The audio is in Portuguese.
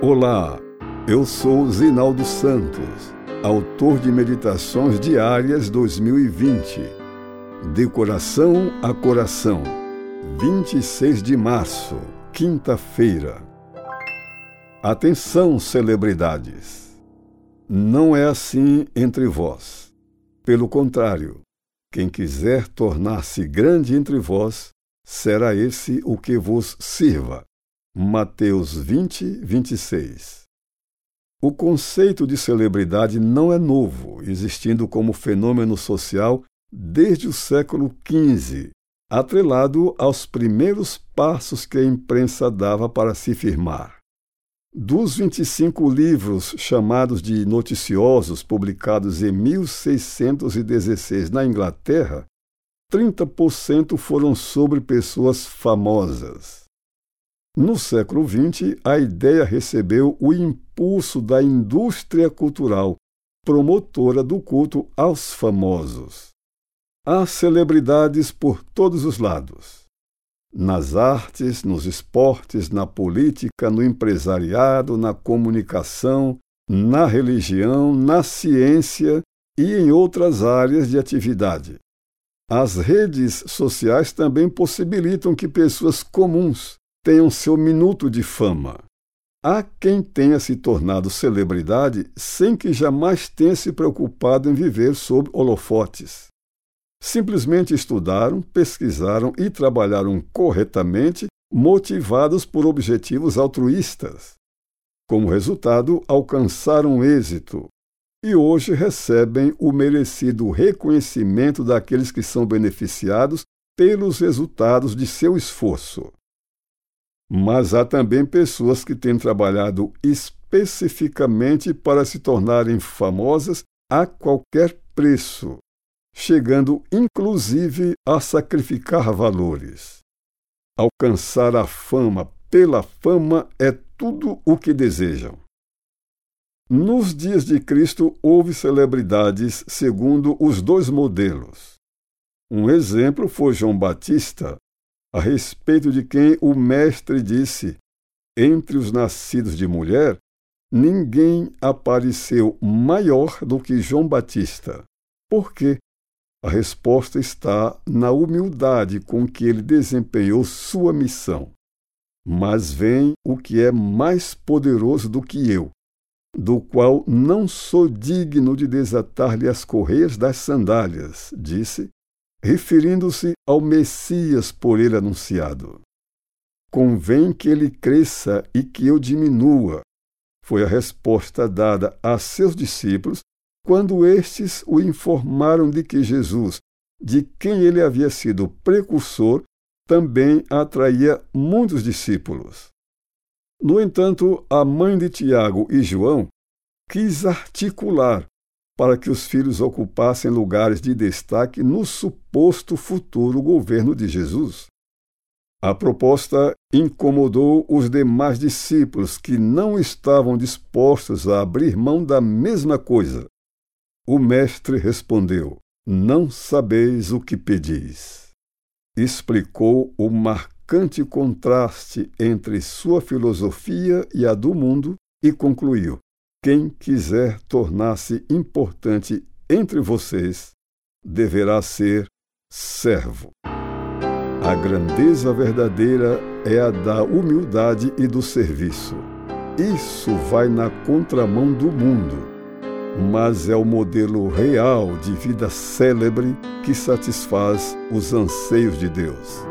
Olá, eu sou Zinaldo Santos, autor de Meditações Diárias 2020. De coração a coração, 26 de março, quinta-feira. Atenção, celebridades! Não é assim entre vós. Pelo contrário, quem quiser tornar-se grande entre vós, será esse o que vos sirva. Mateus 20, 26. O conceito de celebridade não é novo, existindo como fenômeno social desde o século XV, atrelado aos primeiros passos que a imprensa dava para se firmar. Dos 25 livros chamados de noticiosos publicados em 1616 na Inglaterra, 30% foram sobre pessoas famosas. No século XX, a ideia recebeu o impulso da indústria cultural, promotora do culto aos famosos. Há celebridades por todos os lados. Nas artes, nos esportes, na política, no empresariado, na comunicação, na religião, na ciência e em outras áreas de atividade. As redes sociais também possibilitam que pessoas comuns tenham seu minuto de fama. Há quem tenha se tornado celebridade sem que jamais tenha se preocupado em viver sob holofotes. Simplesmente estudaram, pesquisaram e trabalharam corretamente, motivados por objetivos altruístas. Como resultado, alcançaram êxito e hoje recebem o merecido reconhecimento daqueles que são beneficiados pelos resultados de seu esforço. Mas há também pessoas que têm trabalhado especificamente para se tornarem famosas a qualquer preço, chegando inclusive a sacrificar valores. Alcançar a fama pela fama é tudo o que desejam. Nos dias de Cristo houve celebridades segundo os dois modelos. Um exemplo foi João Batista, a respeito de quem o Mestre disse: Entre os nascidos de mulher, ninguém apareceu maior do que João Batista. Por quê? A resposta está na humildade com que ele desempenhou sua missão. Mas vem o que é mais poderoso do que eu, do qual não sou digno de desatar-lhe as correias das sandálias, disse, referindo-se ao Messias por ele anunciado. Convém que ele cresça e que eu diminua, foi a resposta dada a seus discípulos quando estes o informaram de que Jesus, de quem ele havia sido precursor, também atraía muitos discípulos. No entanto, a mãe de Tiago e João quis articular para que os filhos ocupassem lugares de destaque no suposto futuro governo de Jesus. A proposta incomodou os demais discípulos que não estavam dispostos a abrir mão da mesma coisa. O mestre respondeu: Não sabeis o que pedis. Explicou o marcante contraste entre sua filosofia e a do mundo e concluiu: quem quiser tornar-se importante entre vocês deverá ser servo. A grandeza verdadeira é a da humildade e do serviço. Isso vai na contramão do mundo, mas é o modelo real de vida célebre que satisfaz os anseios de Deus.